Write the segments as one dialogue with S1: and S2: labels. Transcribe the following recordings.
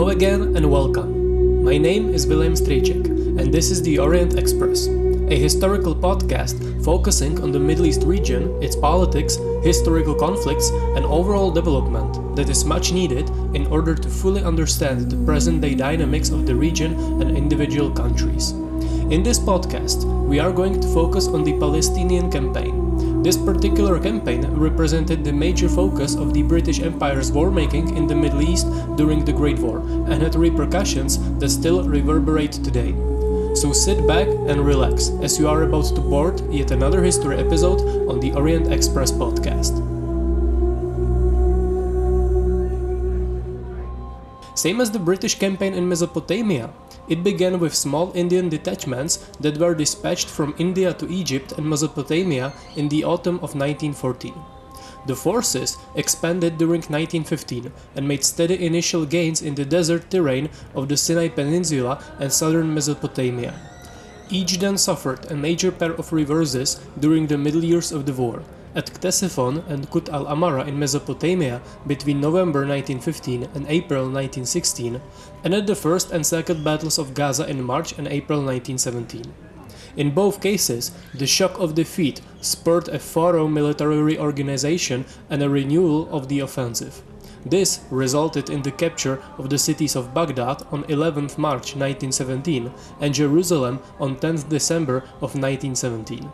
S1: Hello again and welcome. My name is William Strejček and this is the Orient Express, a historical podcast focusing on the Middle East region, its politics, historical conflicts, and overall development that is much needed in order to fully understand the present day dynamics of the region and individual countries. In this podcast, we are going to focus on the Palestinian campaign this particular campaign represented the major focus of the British Empire's war making in the Middle East during the Great War and had repercussions that still reverberate today. So sit back and relax as you are about to board yet another history episode on the Orient Express podcast. Same as the British campaign in Mesopotamia, it began with small Indian detachments that were dispatched from India to Egypt and Mesopotamia in the autumn of 1914. The forces expanded during 1915 and made steady initial gains in the desert terrain of the Sinai Peninsula and southern Mesopotamia. Each then suffered a major pair of reverses during the middle years of the war, at Ctesiphon and Kut al Amara in Mesopotamia between November 1915 and April 1916, and at the First and Second Battles of Gaza in March and April 1917. In both cases, the shock of defeat spurred a thorough military reorganization and a renewal of the offensive. This resulted in the capture of the cities of Baghdad on 11 March 1917 and Jerusalem on 10 December of 1917.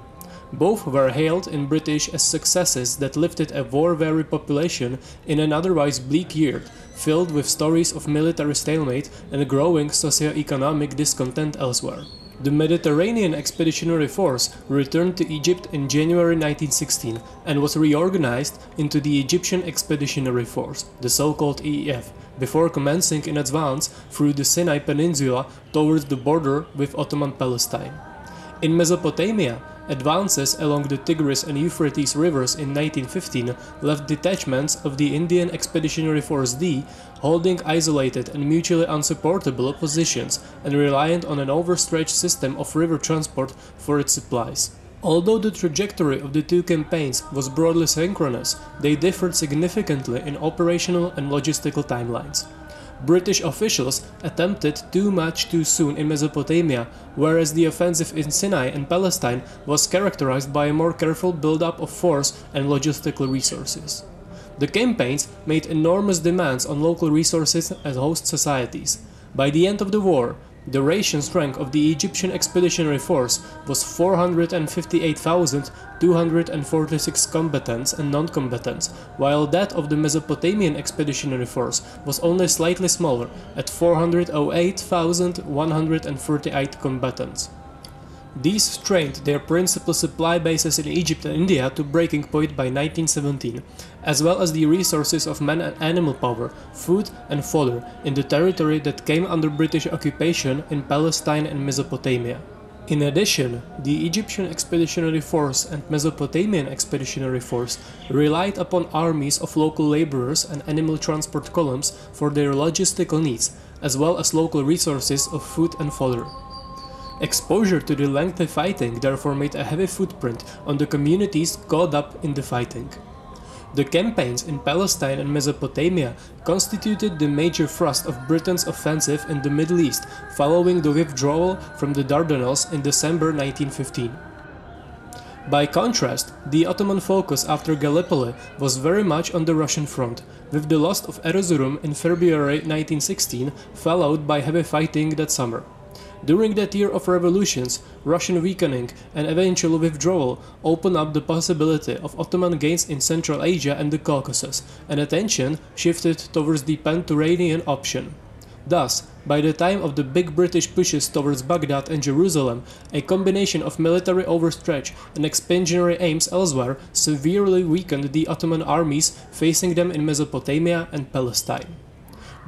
S1: Both were hailed in British as successes that lifted a war-weary population in an otherwise bleak year, filled with stories of military stalemate and growing socio-economic discontent elsewhere. The Mediterranean Expeditionary Force returned to Egypt in January 1916 and was reorganized into the Egyptian Expeditionary Force, the so-called EEF, before commencing in advance through the Sinai Peninsula towards the border with Ottoman Palestine. In Mesopotamia, Advances along the Tigris and Euphrates rivers in 1915 left detachments of the Indian Expeditionary Force D holding isolated and mutually unsupportable positions and reliant on an overstretched system of river transport for its supplies. Although the trajectory of the two campaigns was broadly synchronous, they differed significantly in operational and logistical timelines. British officials attempted too much too soon in Mesopotamia, whereas the offensive in Sinai and Palestine was characterized by a more careful build-up of force and logistical resources. The campaigns made enormous demands on local resources and host societies. By the end of the war, the ration strength of the Egyptian Expeditionary Force was 458,246 combatants and non-combatants, while that of the Mesopotamian Expeditionary Force was only slightly smaller at 408,138 combatants. These strained their principal supply bases in Egypt and India to breaking point by 1917, as well as the resources of man and animal power, food and fodder in the territory that came under British occupation in Palestine and Mesopotamia. In addition, the Egyptian Expeditionary Force and Mesopotamian Expeditionary Force relied upon armies of local laborers and animal transport columns for their logistical needs, as well as local resources of food and fodder. Exposure to the lengthy fighting therefore made a heavy footprint on the communities caught up in the fighting. The campaigns in Palestine and Mesopotamia constituted the major thrust of Britain's offensive in the Middle East following the withdrawal from the Dardanelles in December 1915. By contrast, the Ottoman focus after Gallipoli was very much on the Russian front, with the loss of Erzurum in February 1916 followed by heavy fighting that summer. During that year of revolutions, Russian weakening and eventual withdrawal opened up the possibility of Ottoman gains in Central Asia and the Caucasus, and attention shifted towards the Pan-Turanian option. Thus, by the time of the big British pushes towards Baghdad and Jerusalem, a combination of military overstretch and expansionary aims elsewhere severely weakened the Ottoman armies facing them in Mesopotamia and Palestine.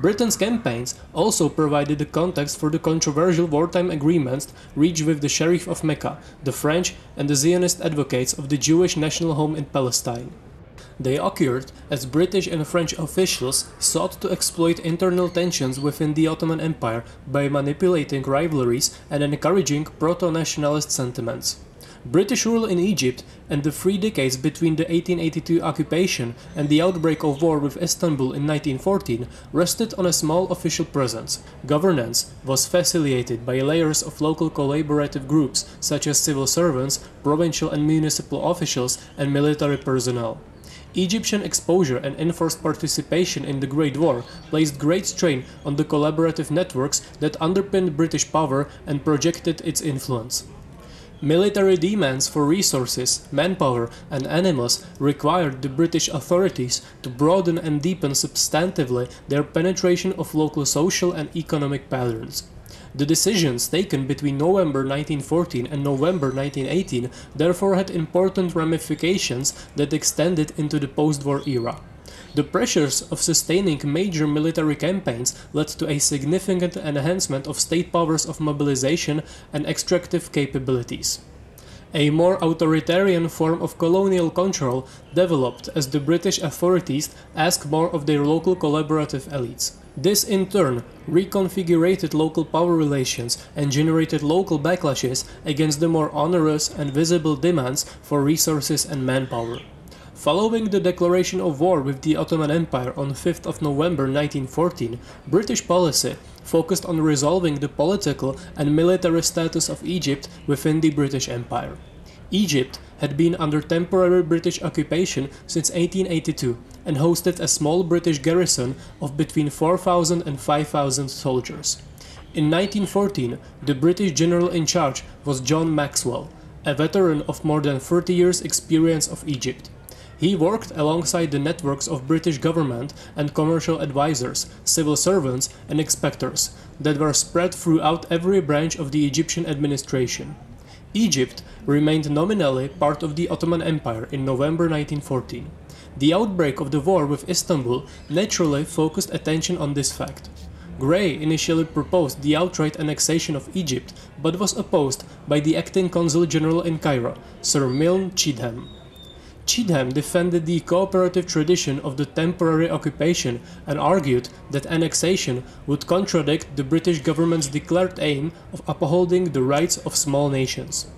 S1: Britain's campaigns also provided the context for the controversial wartime agreements reached with the Sharif of Mecca, the French and the Zionist advocates of the Jewish national home in Palestine. They occurred as British and French officials sought to exploit internal tensions within the Ottoman Empire by manipulating rivalries and encouraging proto nationalist sentiments. British rule in Egypt and the three decades between the 1882 occupation and the outbreak of war with Istanbul in 1914 rested on a small official presence. Governance was facilitated by layers of local collaborative groups such as civil servants, provincial and municipal officials, and military personnel. Egyptian exposure and enforced participation in the Great War placed great strain on the collaborative networks that underpinned British power and projected its influence. Military demands for resources, manpower, and animals required the British authorities to broaden and deepen substantively their penetration of local social and economic patterns. The decisions taken between November 1914 and November 1918 therefore had important ramifications that extended into the post-war era. The pressures of sustaining major military campaigns led to a significant enhancement of state powers of mobilization and extractive capabilities. A more authoritarian form of colonial control developed as the British authorities asked more of their local collaborative elites. This in turn reconfigured local power relations and generated local backlashes against the more onerous and visible demands for resources and manpower. Following the declaration of war with the Ottoman Empire on 5th of November 1914, British policy focused on resolving the political and military status of Egypt within the British Empire. Egypt had been under temporary British occupation since 1882 and hosted a small British garrison of between 4,000 and 5,000 soldiers. In 1914, the British general in charge was John Maxwell, a veteran of more than 30 years' experience of Egypt. He worked alongside the networks of British government and commercial advisors, civil servants, and inspectors that were spread throughout every branch of the Egyptian administration. Egypt remained nominally part of the Ottoman Empire in November 1914. The outbreak of the war with Istanbul naturally focused attention on this fact. Grey initially proposed the outright annexation of Egypt, but was opposed by the acting consul general in Cairo, Sir Milne Cheetham. Cheetham defended the cooperative tradition of the temporary occupation and argued that annexation would contradict the British government's declared aim of upholding the rights of small nations.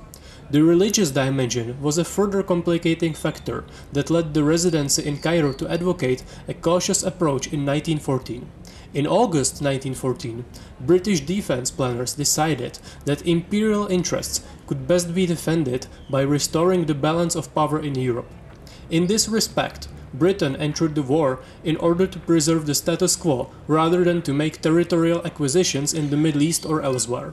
S1: The religious dimension was a further complicating factor that led the residency in Cairo to advocate a cautious approach in 1914. In August 1914, British defense planners decided that imperial interests could best be defended by restoring the balance of power in Europe. In this respect, Britain entered the war in order to preserve the status quo rather than to make territorial acquisitions in the Middle East or elsewhere.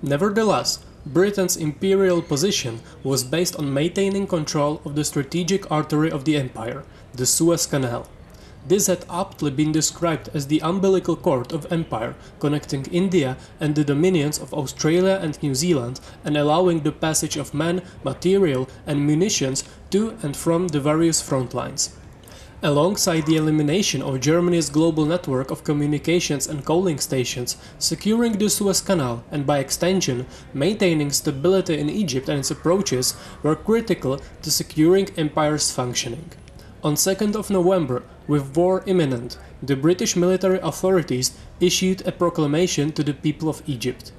S1: Nevertheless, Britain's imperial position was based on maintaining control of the strategic artery of the empire, the Suez Canal. This had aptly been described as the umbilical cord of empire connecting India and the dominions of Australia and New Zealand and allowing the passage of men, material and munitions to and from the various front lines. Alongside the elimination of Germany's global network of communications and coaling stations, securing the Suez Canal and by extension maintaining stability in Egypt and its approaches were critical to securing empire's functioning. On 2nd of November, with war imminent, the British military authorities issued a proclamation to the people of Egypt.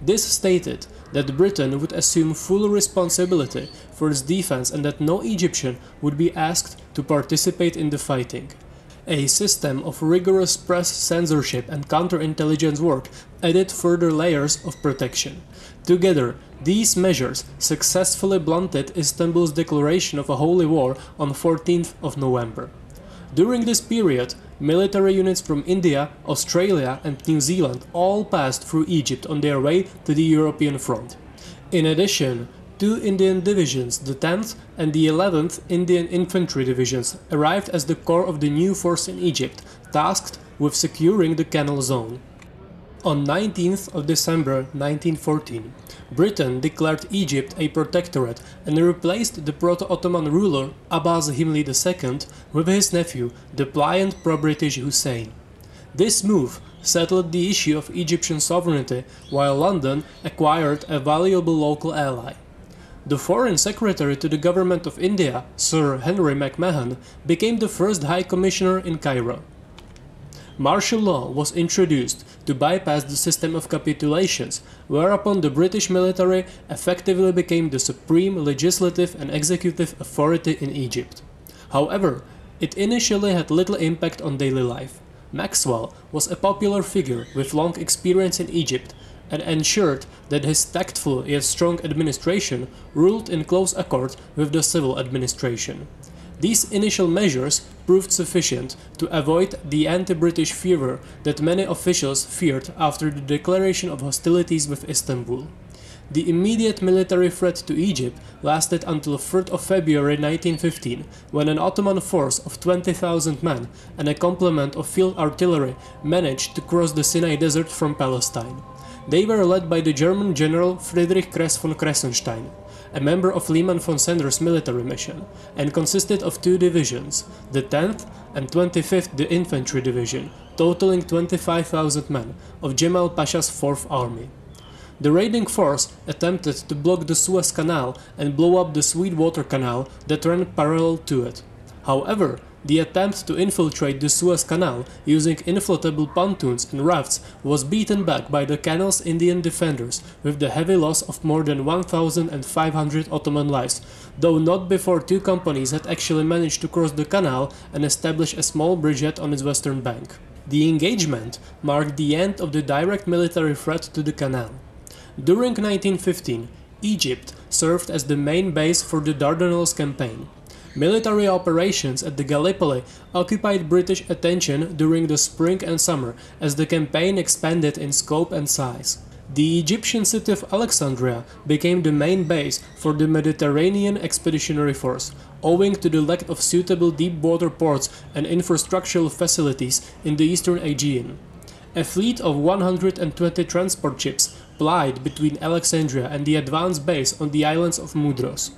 S1: This stated that Britain would assume full responsibility for its defense and that no Egyptian would be asked to participate in the fighting. A system of rigorous press censorship and counterintelligence work added further layers of protection. Together, these measures successfully blunted Istanbul's declaration of a holy war on 14th of November. During this period, military units from India, Australia and New Zealand all passed through Egypt on their way to the European front. In addition, two Indian divisions, the 10th and the 11th Indian Infantry Divisions, arrived as the core of the new force in Egypt, tasked with securing the Canal Zone. On 19th of December 1914, Britain declared Egypt a protectorate and replaced the proto-Ottoman ruler Abbas Hilmi II with his nephew, the pliant pro-British Hussein. This move settled the issue of Egyptian sovereignty while London acquired a valuable local ally. The Foreign Secretary to the Government of India, Sir Henry McMahon, became the first High Commissioner in Cairo. Martial law was introduced to bypass the system of capitulations, whereupon the British military effectively became the supreme legislative and executive authority in Egypt. However, it initially had little impact on daily life. Maxwell was a popular figure with long experience in Egypt and ensured that his tactful yet strong administration ruled in close accord with the civil administration. These initial measures proved sufficient to avoid the anti-British fever that many officials feared after the declaration of hostilities with Istanbul. The immediate military threat to Egypt lasted until 3rd of February 1915, when an Ottoman force of 20,000 men and a complement of field artillery managed to cross the Sinai Desert from Palestine. They were led by the German general Friedrich Kress von Kressenstein, a member of Liman von Sanders' military mission, and consisted of two divisions, the 10th and 25th the Infantry Division, totaling 25,000 men, of Jemal Pasha's 4th Army. The raiding force attempted to block the Suez Canal and blow up the Sweetwater Canal that ran parallel to it. However, the attempt to infiltrate the Suez Canal using inflatable pontoons and rafts was beaten back by the canal's Indian defenders with the heavy loss of more than 1,500 Ottoman lives, though not before two companies had actually managed to cross the canal and establish a small bridgehead on its western bank. The engagement marked the end of the direct military threat to the canal. During 1915, Egypt served as the main base for the Dardanelles campaign. Military operations at the Gallipoli occupied British attention during the spring and summer as the campaign expanded in scope and size. The Egyptian city of Alexandria became the main base for the Mediterranean Expeditionary Force, owing to the lack of suitable deep water ports and infrastructural facilities in the eastern Aegean. A fleet of 120 transport ships plied between Alexandria and the advance base on the islands of Mudros.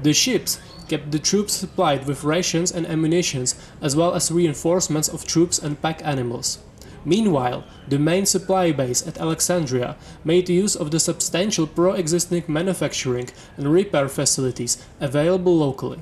S1: The ships kept the troops supplied with rations and ammunition as well as reinforcements of troops and pack animals. Meanwhile, the main supply base at Alexandria made use of the substantial pro-existing manufacturing and repair facilities available locally.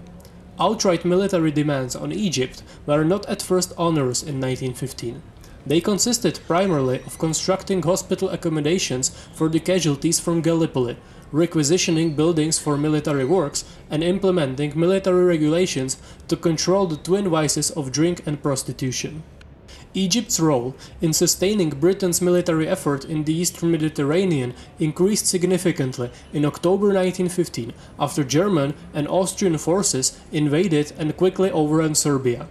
S1: Outright military demands on Egypt were not at first onerous in 1915. They consisted primarily of constructing hospital accommodations for the casualties from Gallipoli, requisitioning buildings for military works, and implementing military regulations to control the twin vices of drink and prostitution. Egypt's role in sustaining Britain's military effort in the Eastern Mediterranean increased significantly in October 1915 after German and Austrian forces invaded and quickly overran Serbia.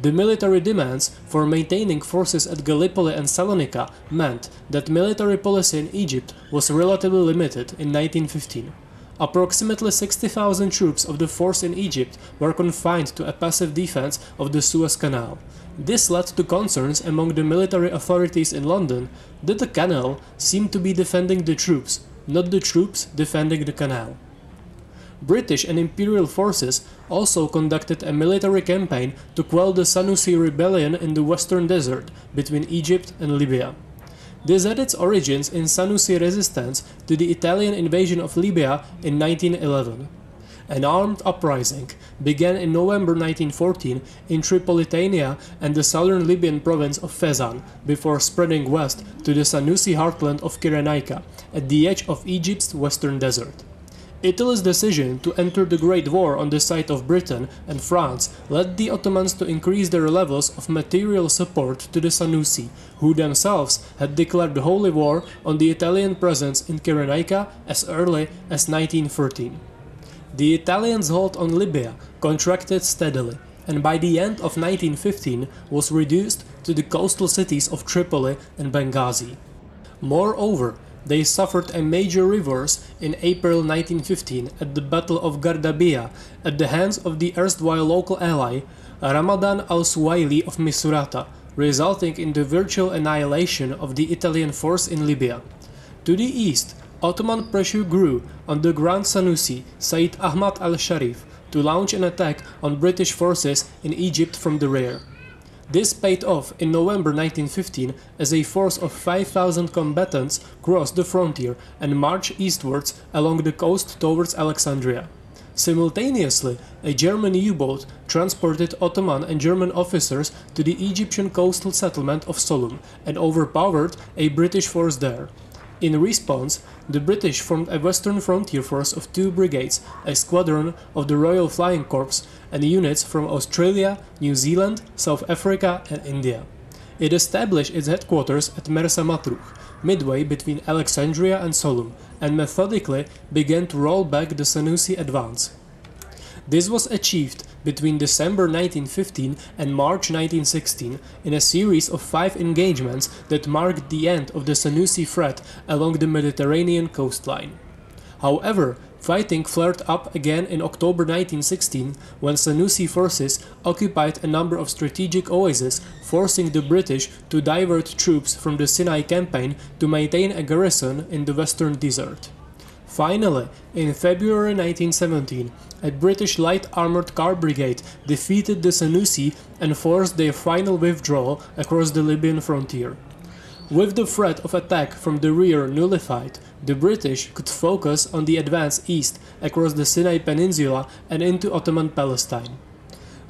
S1: The military demands for maintaining forces at Gallipoli and Salonika meant that military policy in Egypt was relatively limited in 1915. Approximately 60,000 troops of the force in Egypt were confined to a passive defense of the Suez Canal. This led to concerns among the military authorities in London that the canal seemed to be defending the troops, not the troops defending the canal. British and Imperial forces also conducted a military campaign to quell the Senussi rebellion in the western desert between Egypt and Libya. This had its origins in Senussi resistance to the Italian invasion of Libya in 1911. An armed uprising began in November 1914 in Tripolitania and the southern Libyan province of Fezzan before spreading west to the Senussi heartland of Cyrenaica at the edge of Egypt's western desert. Italy's decision to enter the Great War on the side of Britain and France led the Ottomans to increase their levels of material support to the Senussi, who themselves had declared the Holy War on the Italian presence in Cyrenaica as early as 1913. The Italians' hold on Libya contracted steadily, and by the end of 1915 was reduced to the coastal cities of Tripoli and Benghazi. Moreover, they suffered a major reverse in April 1915 at the Battle of Gardabiya at the hands of the erstwhile local ally Ramadan al-Suwaili of Misurata, resulting in the virtual annihilation of the Italian force in Libya. To the east, Ottoman pressure grew on the Grand Senussi Said Ahmad al-Sharif to launch an attack on British forces in Egypt from the rear. This paid off in November 1915 as a force of 5,000 combatants crossed the frontier and marched eastwards along the coast towards Alexandria. Simultaneously, a German U-boat transported Ottoman and German officers to the Egyptian coastal settlement of Sollum and overpowered a British force there. In response, the British formed a western frontier force of two brigades, a squadron of the Royal Flying Corps, and units from Australia, New Zealand, South Africa, and India. It established its headquarters at Mersa Matruh, midway between Alexandria and Sollum, and methodically began to roll back the Senussi advance. This was achieved between December 1915 and March 1916 in a series of five engagements that marked the end of the Senussi threat along the Mediterranean coastline. However, fighting flared up again in October 1916 when Senussi forces occupied a number of strategic oases, forcing the British to divert troops from the Sinai campaign to maintain a garrison in the western desert. Finally, in February 1917, a British light armored car brigade defeated the Senussi and forced their final withdrawal across the Libyan frontier. With the threat of attack from the rear nullified, the British could focus on the advance east across the Sinai Peninsula and into Ottoman Palestine.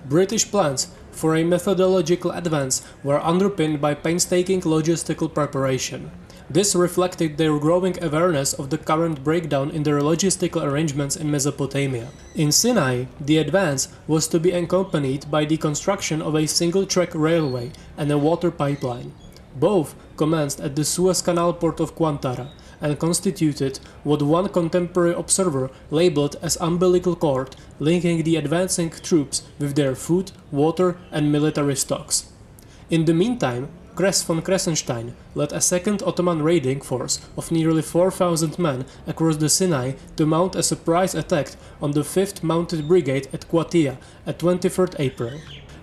S1: British plans for a methodological advance were underpinned by painstaking logistical preparation. This reflected their growing awareness of the current breakdown in their logistical arrangements in Mesopotamia. In Sinai, the advance was to be accompanied by the construction of a single track railway and a water pipeline. Both commenced at the Suez Canal port of Qantara and constituted what one contemporary observer labeled as umbilical cord linking the advancing troops with their food, water, and military stocks. In the meantime, Kress von Kressenstein led a second Ottoman raiding force of nearly 4,000 men across the Sinai to mount a surprise attack on the 5th Mounted Brigade at Qatia at 23rd April.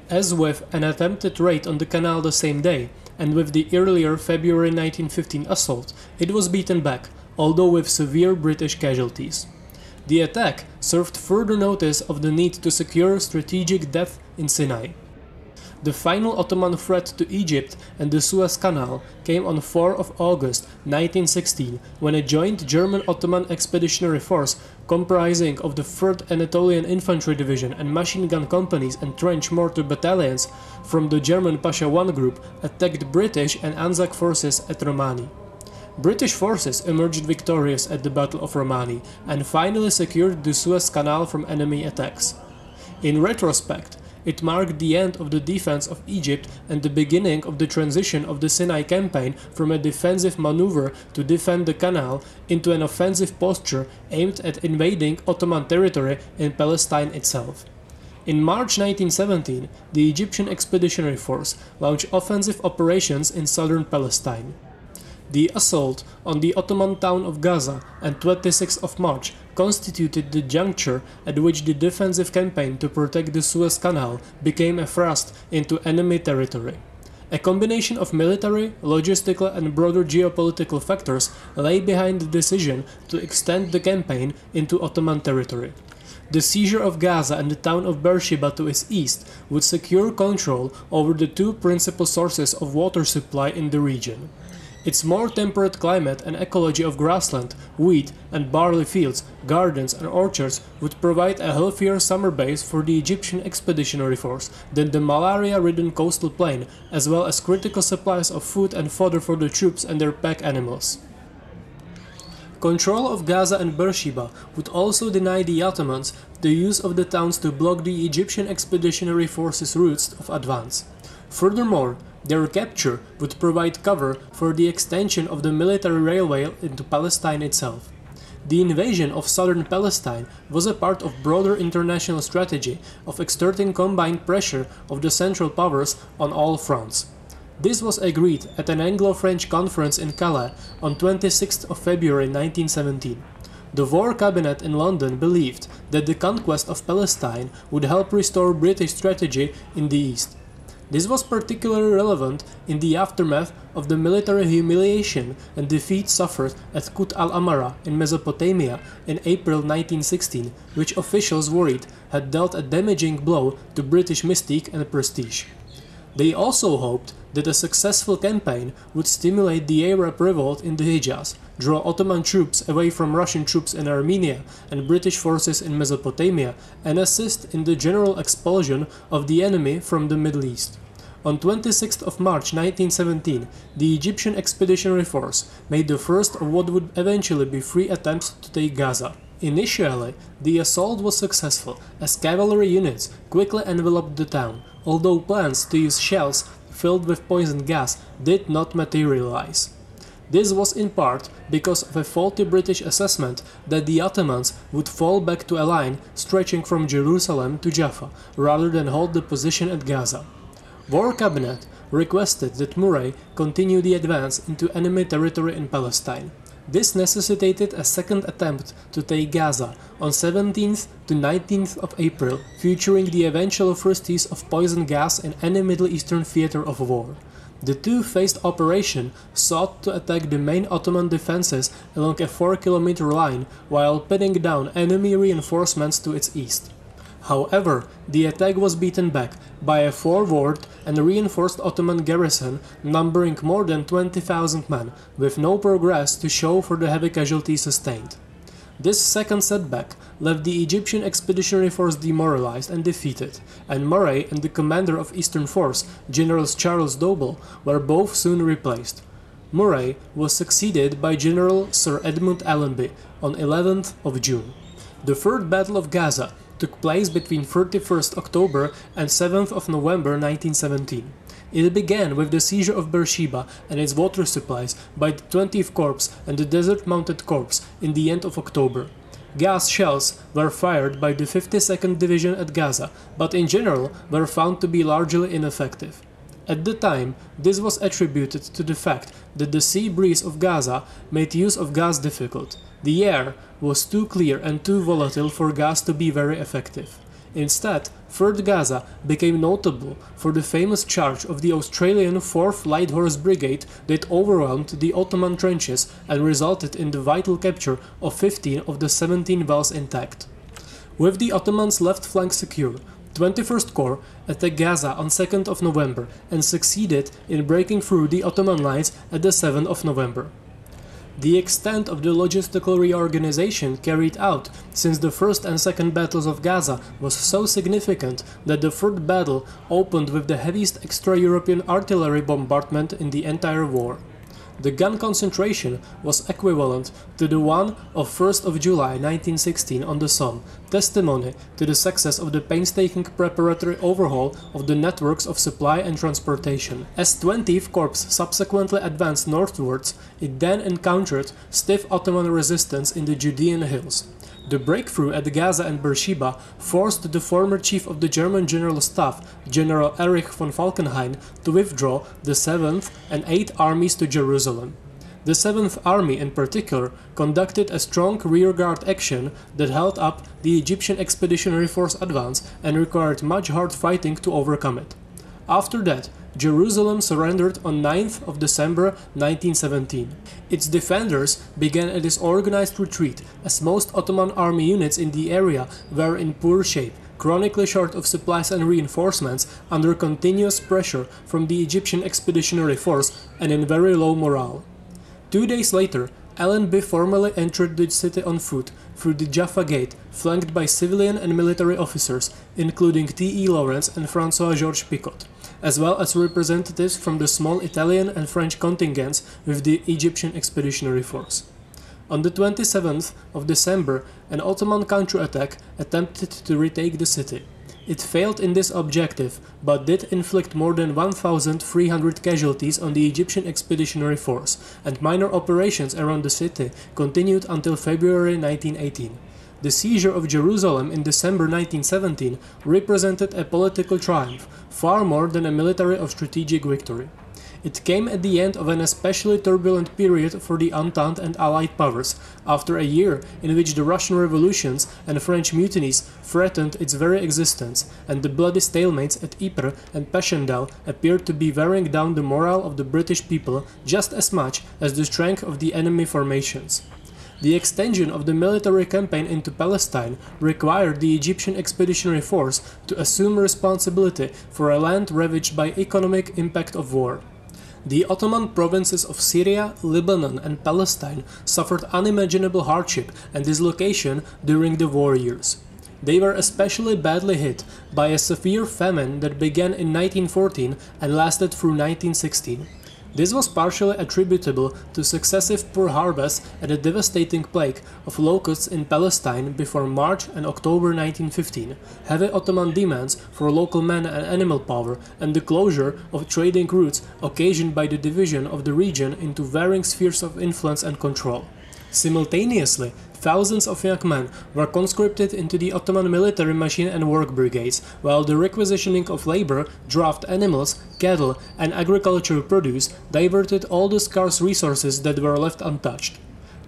S1: As with an attempted raid on the canal the same day, and with the earlier February 1915 assault, it was beaten back, although with severe British casualties. The attack served further notice of the need to secure strategic depth in Sinai. The final Ottoman threat to Egypt and the Suez Canal came on 4 of August 1916 when a joint German-Ottoman expeditionary force comprising of the 3rd Anatolian Infantry Division and machine gun companies and trench mortar battalions from the German Pasha I group attacked British and Anzac forces at Romani. British forces emerged victorious at the Battle of Romani and finally secured the Suez Canal from enemy attacks. In retrospect, it marked the end of the defense of Egypt and the beginning of the transition of the Sinai campaign from a defensive maneuver to defend the canal into an offensive posture aimed at invading Ottoman territory in Palestine itself. In March 1917, the Egyptian Expeditionary Force launched offensive operations in southern Palestine. The assault on the Ottoman town of Gaza on 26 of March constituted the juncture at which the defensive campaign to protect the Suez Canal became a thrust into enemy territory. A combination of military, logistical and broader geopolitical factors lay behind the decision to extend the campaign into Ottoman territory. The seizure of Gaza and the town of Beersheba to its east would secure control over the two principal sources of water supply in the region. Its more temperate climate and ecology of grassland, wheat and barley fields, gardens and orchards would provide a healthier summer base for the Egyptian expeditionary force than the malaria-ridden coastal plain, as well as critical supplies of food and fodder for the troops and their pack animals. Control of Gaza and Beersheba would also deny the Ottomans the use of the towns to block the Egyptian expeditionary forces' routes of advance. Furthermore, their capture would provide cover for the extension of the military railway into Palestine itself. The invasion of southern Palestine was a part of broader international strategy of exerting combined pressure of the Central Powers on all fronts. This was agreed at an Anglo-French conference in Calais on 26 of February 1917. The War Cabinet in London believed that the conquest of Palestine would help restore British strategy in the East. This was particularly relevant in the aftermath of the military humiliation and defeat suffered at Kut al-Amara in Mesopotamia in April 1916, which officials worried had dealt a damaging blow to British mystique and prestige. They also hoped that a successful campaign would stimulate the Arab revolt in the Hijaz, draw Ottoman troops away from Russian troops in Armenia and British forces in Mesopotamia, and assist in the general expulsion of the enemy from the Middle East. On 26th of March 1917, the Egyptian Expeditionary Force made the first of what would eventually be three attempts to take Gaza. Initially, the assault was successful as cavalry units quickly enveloped the town, although plans to use shells filled with poison gas did not materialize. This was in part because of a faulty British assessment that the Ottomans would fall back to a line stretching from Jerusalem to Jaffa rather than hold the position at Gaza. War Cabinet requested that Murray continue the advance into enemy territory in Palestine. This necessitated a second attempt to take Gaza on 17th to 19th of April, featuring the eventual first use of poison gas in any Middle Eastern theater of war. The two-phased operation sought to attack the main Ottoman defenses along a 4-kilometer line while pinning down enemy reinforcements to its east. However, the attack was beaten back by a forward and reinforced Ottoman garrison numbering more than 20,000 men, with no progress to show for the heavy casualties sustained. This second setback left the Egyptian expeditionary force demoralized and defeated, and Murray and the commander of Eastern Force, General Charles Dobell, were both soon replaced. Murray was succeeded by General Sir Edmund Allenby on 11th of June. The Third Battle of Gaza took place between 31st October and 7th of November 1917. It began with the seizure of Beersheba and its water supplies by the 20th Corps and the Desert Mounted Corps in the end of October. Gas shells were fired by the 52nd Division at Gaza, but in general were found to be largely ineffective. At the time, this was attributed to the fact that the sea breeze of Gaza made use of gas difficult. The air was too clear and too volatile for gas to be very effective. Instead, Third Gaza became notable for the famous charge of the Australian 4th Light Horse Brigade that overwhelmed the Ottoman trenches and resulted in the vital capture of 15 of the 17 wells intact. With the Ottomans' left flank secure, 21st Corps attacked Gaza on 2nd of November and succeeded in breaking through the Ottoman lines at the 7th of November. The extent of the logistical reorganization carried out since the first and second battles of Gaza was so significant that the third battle opened with the heaviest extra-European artillery bombardment in the entire war. The gun concentration was equivalent to the one of 1st of July 1916 on the Somme, testimony to the success of the painstaking preparatory overhaul of the networks of supply and transportation. As 20th Corps subsequently advanced northwards, it then encountered stiff Ottoman resistance in the Judean hills. The breakthrough at Gaza and Beersheba forced the former chief of the German General Staff, General Erich von Falkenhayn, to withdraw the 7th and 8th armies to Jerusalem. The 7th Army in particular conducted a strong rearguard action that held up the Egyptian Expeditionary Force advance and required much hard fighting to overcome it. After that, Jerusalem surrendered on 9th of December 1917. Its defenders began a disorganized retreat as most Ottoman army units in the area were in poor shape, chronically short of supplies and reinforcements, under continuous pressure from the Egyptian Expeditionary Force, and in very low morale. Two days later, Allenby formally entered the city on foot through the Jaffa Gate, flanked by civilian and military officers, including T. E. Lawrence and Francois Georges Picot as well as representatives from the small Italian and French contingents with the Egyptian Expeditionary Force. On the 27th of December, an Ottoman counterattack attempted to retake the city. It failed in this objective, but did inflict more than 1,300 casualties on the Egyptian Expeditionary Force, and minor operations around the city continued until February 1918. The seizure of Jerusalem in December 1917 represented a political triumph, far more than a military or strategic victory. It came at the end of an especially turbulent period for the Entente and Allied powers, after a year in which the Russian revolutions and French mutinies threatened its very existence, and the bloody stalemates at Ypres and Passchendaele appeared to be wearing down the morale of the British people just as much as the strength of the enemy formations. The extension of the military campaign into Palestine required the Egyptian Expeditionary Force to assume responsibility for a land ravaged by economic impact of war. The Ottoman provinces of Syria, Lebanon, and Palestine suffered unimaginable hardship and dislocation during the war years. They were especially badly hit by a severe famine that began in 1914 and lasted through 1916. This was partially attributable to successive poor harvests and a devastating plague of locusts in Palestine before March and October 1915, heavy Ottoman demands for local man and animal power, and the closure of trading routes occasioned by the division of the region into varying spheres of influence and control. Simultaneously, thousands of young men were conscripted into the Ottoman military machine and work brigades, while the requisitioning of labor, draft animals, cattle, and agricultural produce diverted all the scarce resources that were left untouched.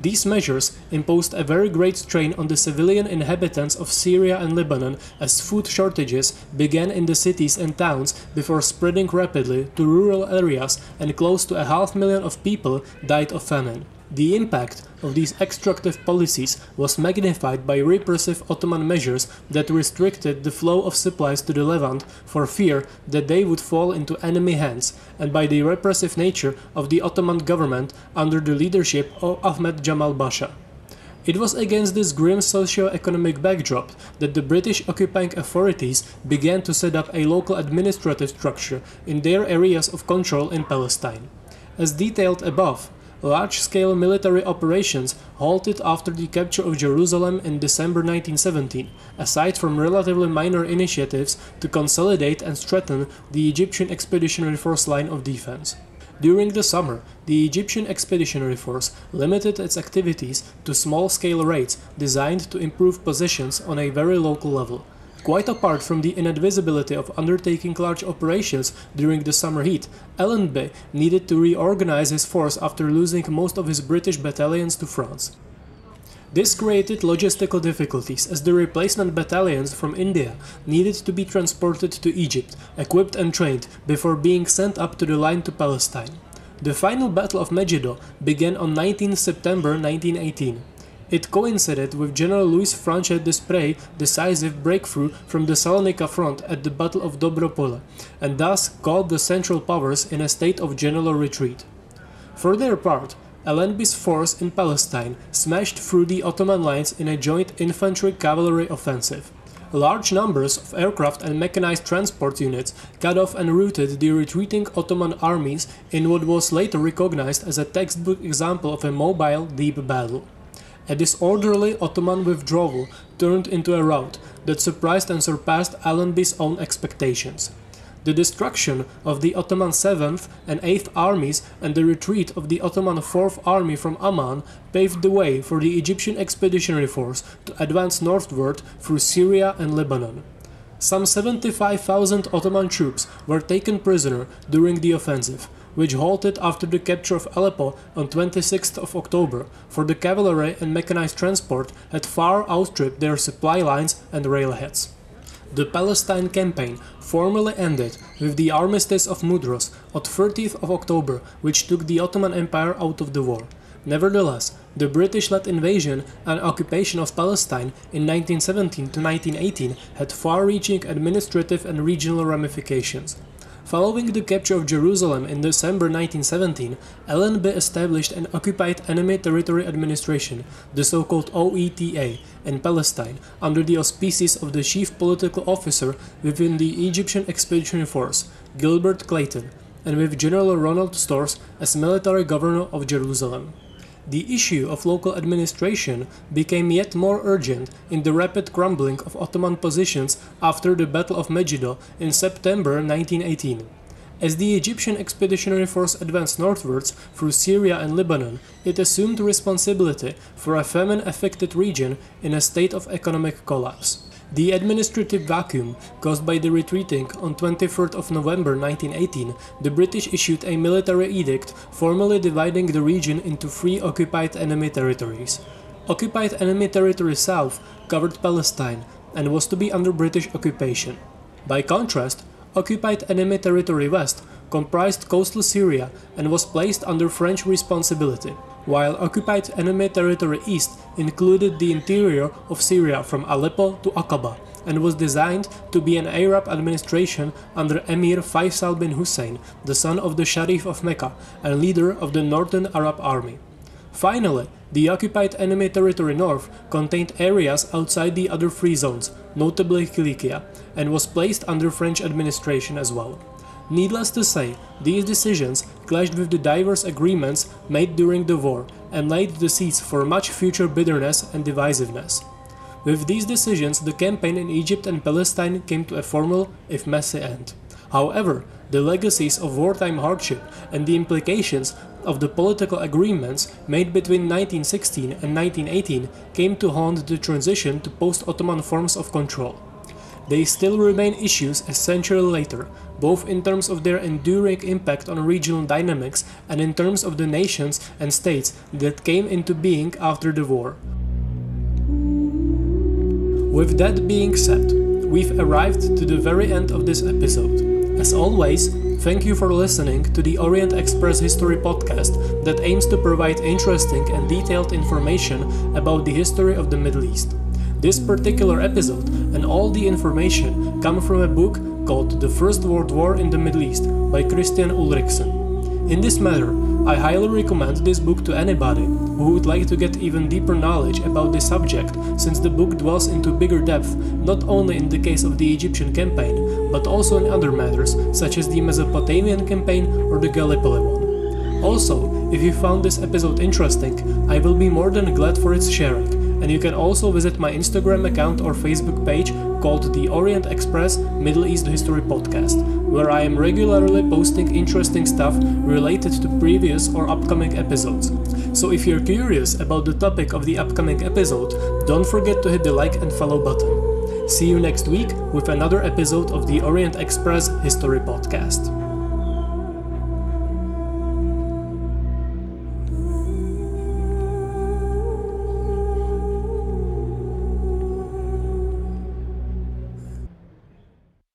S1: These measures imposed a very great strain on the civilian inhabitants of Syria and Lebanon as food shortages began in the cities and towns before spreading rapidly to rural areas and close to a half million of people died of famine. The impact of these extractive policies was magnified by repressive Ottoman measures that restricted the flow of supplies to the Levant for fear that they would fall into enemy hands, and by the repressive nature of the Ottoman government under the leadership of Ahmed Jamal Pasha. It was against this grim socio-economic backdrop that the British occupying authorities began to set up a local administrative structure in their areas of control in Palestine. As detailed above, large-scale military operations halted after the capture of Jerusalem in December 1917, aside from relatively minor initiatives to consolidate and strengthen the Egyptian Expeditionary Force line of defense. During the summer, the Egyptian Expeditionary Force limited its activities to small-scale raids designed to improve positions on a very local level. Quite apart from the inadvisability of undertaking large operations during the summer heat, Allenby needed to reorganize his force after losing most of his British battalions to France. This created logistical difficulties as the replacement battalions from India needed to be transported to Egypt, equipped and trained, before being sent up to the line to Palestine. The final Battle of Megiddo began on 19 September 1918. It coincided with General Louis Franchet d'Espèrey' decisive breakthrough from the Salonika front at the Battle of Dobro and thus caught the Central Powers in a state of general retreat. For their part, Allenby's force in Palestine smashed through the Ottoman lines in a joint infantry-cavalry offensive. Large numbers of aircraft and mechanized transport units cut off and routed the retreating Ottoman armies in what was later recognized as a textbook example of a mobile, deep battle. A disorderly Ottoman withdrawal turned into a rout that surprised and surpassed Allenby's own expectations. The destruction of the Ottoman 7th and 8th armies and the retreat of the Ottoman 4th army from Amman paved the way for the Egyptian Expeditionary Force to advance northward through Syria and Lebanon. Some 75,000 Ottoman troops were taken prisoner during the offensive, which halted after the capture of Aleppo on 26th of October, for the cavalry and mechanized transport had far outstripped their supply lines and railheads. The Palestine campaign formally ended with the Armistice of Mudros on 30th of October, which took the Ottoman Empire out of the war. Nevertheless, the British-led invasion and occupation of Palestine in 1917 to 1918 had far-reaching administrative and regional ramifications. Following the capture of Jerusalem in December 1917, Allenby established an Occupied Enemy Territory Administration, the so-called OETA, in Palestine, under the auspices of the chief political officer within the Egyptian Expeditionary Force, Gilbert Clayton, and with General Ronald Storrs as military governor of Jerusalem. The issue of local administration became yet more urgent in the rapid crumbling of Ottoman positions after the Battle of Megiddo in September 1918. As the Egyptian Expeditionary Force advanced northwards through Syria and Lebanon, it assumed responsibility for a famine-affected region in a state of economic collapse. The administrative vacuum caused by the retreating on 23rd of November 1918, the British issued a military edict formally dividing the region into three occupied enemy territories. Occupied Enemy Territory South covered Palestine and was to be under British occupation. By contrast, Occupied Enemy Territory West comprised coastal Syria and was placed under French responsibility. While occupied enemy territory east included the interior of Syria from Aleppo to Aqaba and was designed to be an Arab administration under Emir Faisal bin Hussein, the son of the Sharif of Mecca and leader of the Northern Arab Army. Finally, the occupied enemy territory north contained areas outside the other free zones, notably Kilikia, and was placed under French administration as well. Needless to say, these decisions clashed with the diverse agreements made during the war and laid the seeds for much future bitterness and divisiveness. With these decisions, the campaign in Egypt and Palestine came to a formal, if messy, end. However, the legacies of wartime hardship and the implications of the political agreements made between 1916 and 1918 came to haunt the transition to post Ottoman forms of control. They still remain issues a century later, both in terms of their enduring impact on regional dynamics and in terms of the nations and states that came into being after the war. With that being said, we've arrived to the very end of this episode. As always, thank you for listening to the Orient Express History podcast that aims to provide interesting and detailed information about the history of the Middle East. This particular episode and all the information come from a book called The First World War in the Middle East by Kristian Ulrichsen. In this matter, I highly recommend this book to anybody who would like to get even deeper knowledge about the subject, since the book dwells into bigger depth not only in the case of the Egyptian campaign, but also in other matters such as the Mesopotamian campaign or the Gallipoli one. Also, if you found this episode interesting, I will be more than glad for its sharing and you can also visit my Instagram account or Facebook page called the Orient Express Middle East History Podcast, where I am regularly posting interesting stuff related to previous or upcoming episodes. So if you're curious about the topic of the upcoming episode, don't forget to hit the like and follow button. See you next week with another episode of the Orient Express History Podcast.